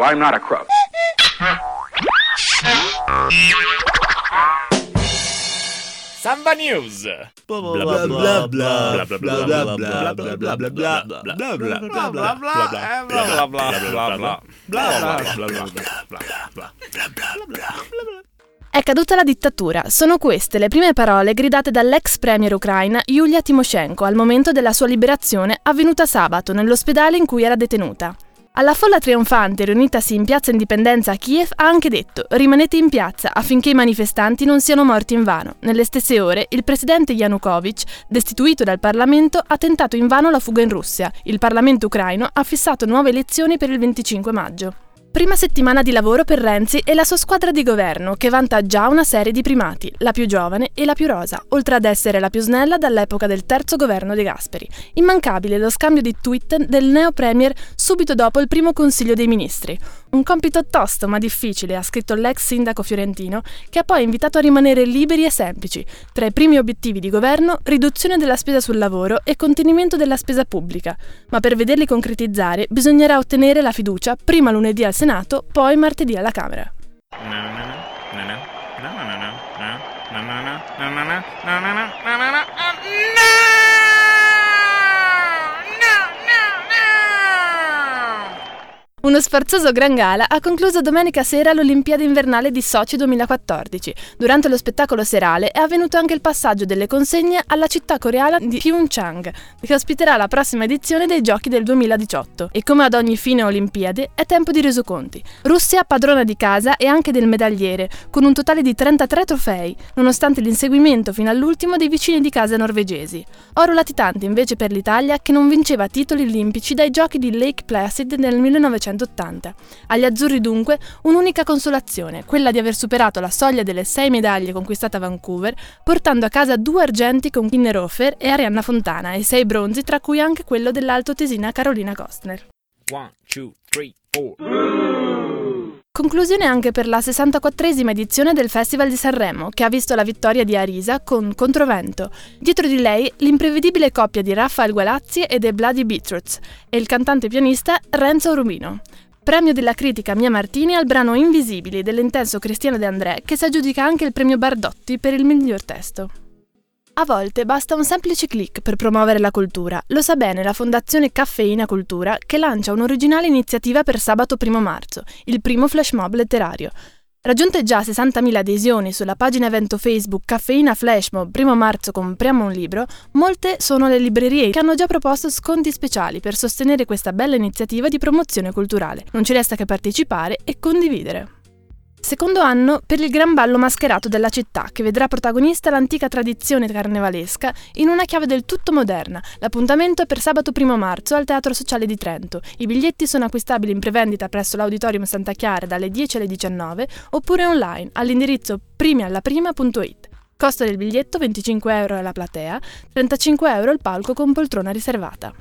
Well, I'm not a crook. Samba News. È caduta la dittatura. Sono queste le prime parole gridate dall'ex premier ucraina Yulia Timoshenko al momento della sua liberazione avvenuta sabato nell'ospedale in cui era detenuta. Alla folla trionfante riunitasi in piazza Indipendenza a Kiev ha anche detto rimanete in piazza affinché i manifestanti non siano morti invano. Nelle stesse ore il presidente Yanukovych, destituito dal Parlamento, ha tentato invano la fuga in Russia. Il Parlamento ucraino ha fissato nuove elezioni per il 25 maggio. Prima settimana di lavoro per Renzi e la sua squadra di governo, che vanta già una serie di primati, la più giovane e la più rosa, oltre ad essere la più snella dall'epoca del terzo governo De Gasperi. Immancabile lo scambio di tweet del neo premier subito dopo il primo consiglio dei ministri. Un compito tosto ma difficile, ha scritto l'ex sindaco fiorentino, che ha poi invitato a rimanere liberi e semplici. Tra i primi obiettivi di governo, riduzione della spesa sul lavoro e contenimento della spesa pubblica. Ma per vederli concretizzare bisognerà ottenere la fiducia prima lunedì al Senato, poi martedì alla Camera. Uno sfarzoso Gran Gala ha concluso domenica sera l'Olimpiade invernale di Sochi 2014. Durante lo spettacolo serale è avvenuto anche il passaggio delle consegne alla città coreana di Pyeongchang, che ospiterà la prossima edizione dei Giochi del 2018. E come ad ogni fine Olimpiade, è tempo di resoconti. Russia padrona di casa e anche del medagliere, con un totale di 33 trofei, nonostante l'inseguimento fino all'ultimo dei vicini di casa norvegesi. Oro latitante invece per l'Italia, che non vinceva titoli olimpici dai Giochi di Lake Placid nel 1900. 1980. Agli azzurri dunque un'unica consolazione, quella di aver superato la soglia delle sei medaglie conquistate a Vancouver, portando a casa due argenti con Kinnerhofer e Arianna Fontana e sei bronzi, tra cui anche quello dell'alto tesina Carolina Kostner. One, two, three. Conclusione anche per la 64esima edizione del Festival di Sanremo, che ha visto la vittoria di Arisa con Controvento. Dietro di lei l'imprevedibile coppia di Raffaele Gualazzi e The Bloody Beetroots e il cantante pianista Renzo Rubino. Premio della critica Mia Martini al brano Invisibili dell'intenso Cristiano De André, che si aggiudica anche il premio Bardotti per il miglior testo. A volte basta un semplice click per promuovere la cultura. Lo sa bene la Fondazione Caffeina Cultura che lancia un'originale iniziativa per sabato 1 marzo, il primo flash mob letterario. Raggiunte già 60.000 adesioni sulla pagina evento Facebook Caffeina Flash Mob 1 marzo compriamo un libro, molte sono le librerie che hanno già proposto sconti speciali per sostenere questa bella iniziativa di promozione culturale. Non ci resta che partecipare e condividere. Secondo anno per il gran ballo mascherato della città, che vedrà protagonista l'antica tradizione carnevalesca in una chiave del tutto moderna. L'appuntamento è per sabato 1 marzo al Teatro Sociale di Trento. I biglietti sono acquistabili in prevendita presso l'Auditorium Santa Chiara dalle 10 alle 19 oppure online all'indirizzo primiallaprima.it. Costo del biglietto 25 euro alla platea, 35 euro il palco con poltrona riservata.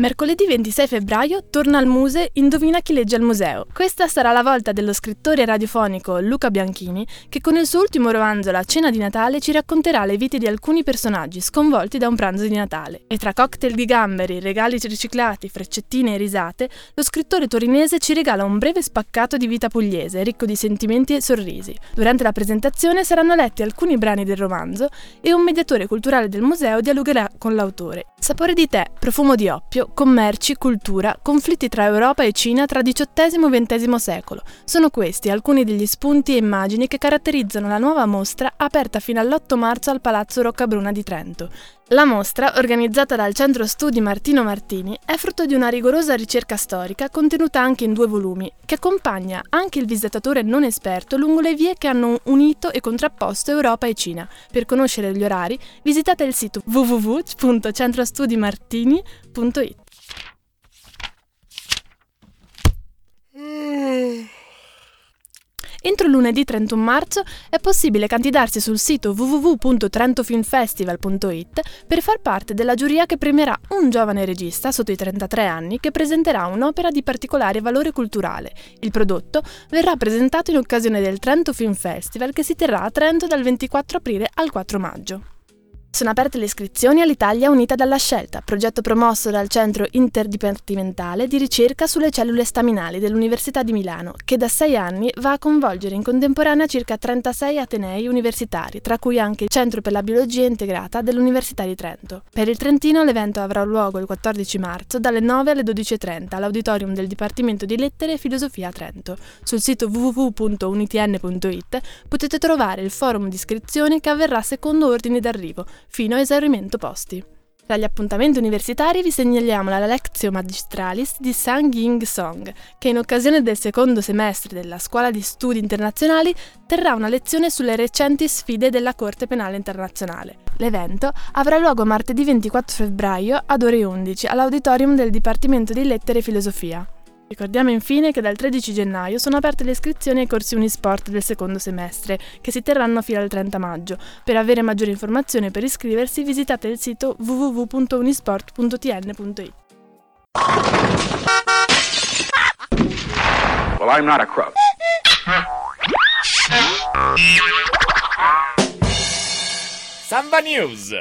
Mercoledì 26 febbraio torna al Muse Indovina chi legge al museo. Questa sarà la volta dello scrittore radiofonico Luca Bianchini che con il suo ultimo romanzo La cena di Natale ci racconterà le vite di alcuni personaggi sconvolti da un pranzo di Natale. E tra cocktail di gamberi, regali riciclati, freccettine e risate, lo scrittore torinese ci regala un breve spaccato di vita pugliese, ricco di sentimenti e sorrisi. Durante la presentazione saranno letti alcuni brani del romanzo e un mediatore culturale del museo dialogherà con l'autore. Sapore di tè, profumo di oppio, commerci, cultura, conflitti tra Europa e Cina tra XVIII e XX secolo. Sono questi alcuni degli spunti e immagini che caratterizzano la nuova mostra aperta fino all'8 marzo al Palazzo Roccabruna di Trento. La mostra, organizzata dal Centro Studi Martino Martini, è frutto di una rigorosa ricerca storica contenuta anche in due volumi, che accompagna anche il visitatore non esperto lungo le vie che hanno unito e contrapposto Europa e Cina. Per conoscere gli orari, visitate il sito www.centrostudimartini.it. Entro lunedì 31 marzo è possibile candidarsi sul sito www.trentofilmfestival.it per far parte della giuria che premierà un giovane regista sotto i 33 anni che presenterà un'opera di particolare valore culturale. Il prodotto verrà presentato in occasione del Trento Film Festival che si terrà a Trento dal 24 aprile al 4 maggio. Sono aperte le iscrizioni all'Italia Unita dalla Scelta, progetto promosso dal Centro Interdipartimentale di ricerca sulle cellule staminali dell'Università di Milano, che da sei anni va a coinvolgere in contemporanea circa 36 atenei universitari, tra cui anche il Centro per la Biologia Integrata dell'Università di Trento. Per il Trentino l'evento avrà luogo il 14 marzo dalle 9 alle 12.30 all'auditorium del Dipartimento di Lettere e Filosofia a Trento. Sul sito www.unitn.it potete trovare il forum di iscrizione che avverrà secondo ordine d'arrivo fino a esaurimento posti. Tra gli appuntamenti universitari vi segnaliamo la Lectio Magistralis di Sang Ying Song, che in occasione del secondo semestre della Scuola di Studi Internazionali terrà una lezione sulle recenti sfide della Corte Penale Internazionale. L'evento avrà luogo martedì 24 febbraio ad ore 11 all'auditorium del Dipartimento di Lettere e Filosofia. Ricordiamo infine che dal 13 gennaio sono aperte le iscrizioni ai corsi Unisport del secondo semestre, che si terranno fino al 30 maggio. Per avere maggiori informazioni e per iscriversi visitate il sito www.unisport.tn.it. Well, I'm not a crook. Samba News.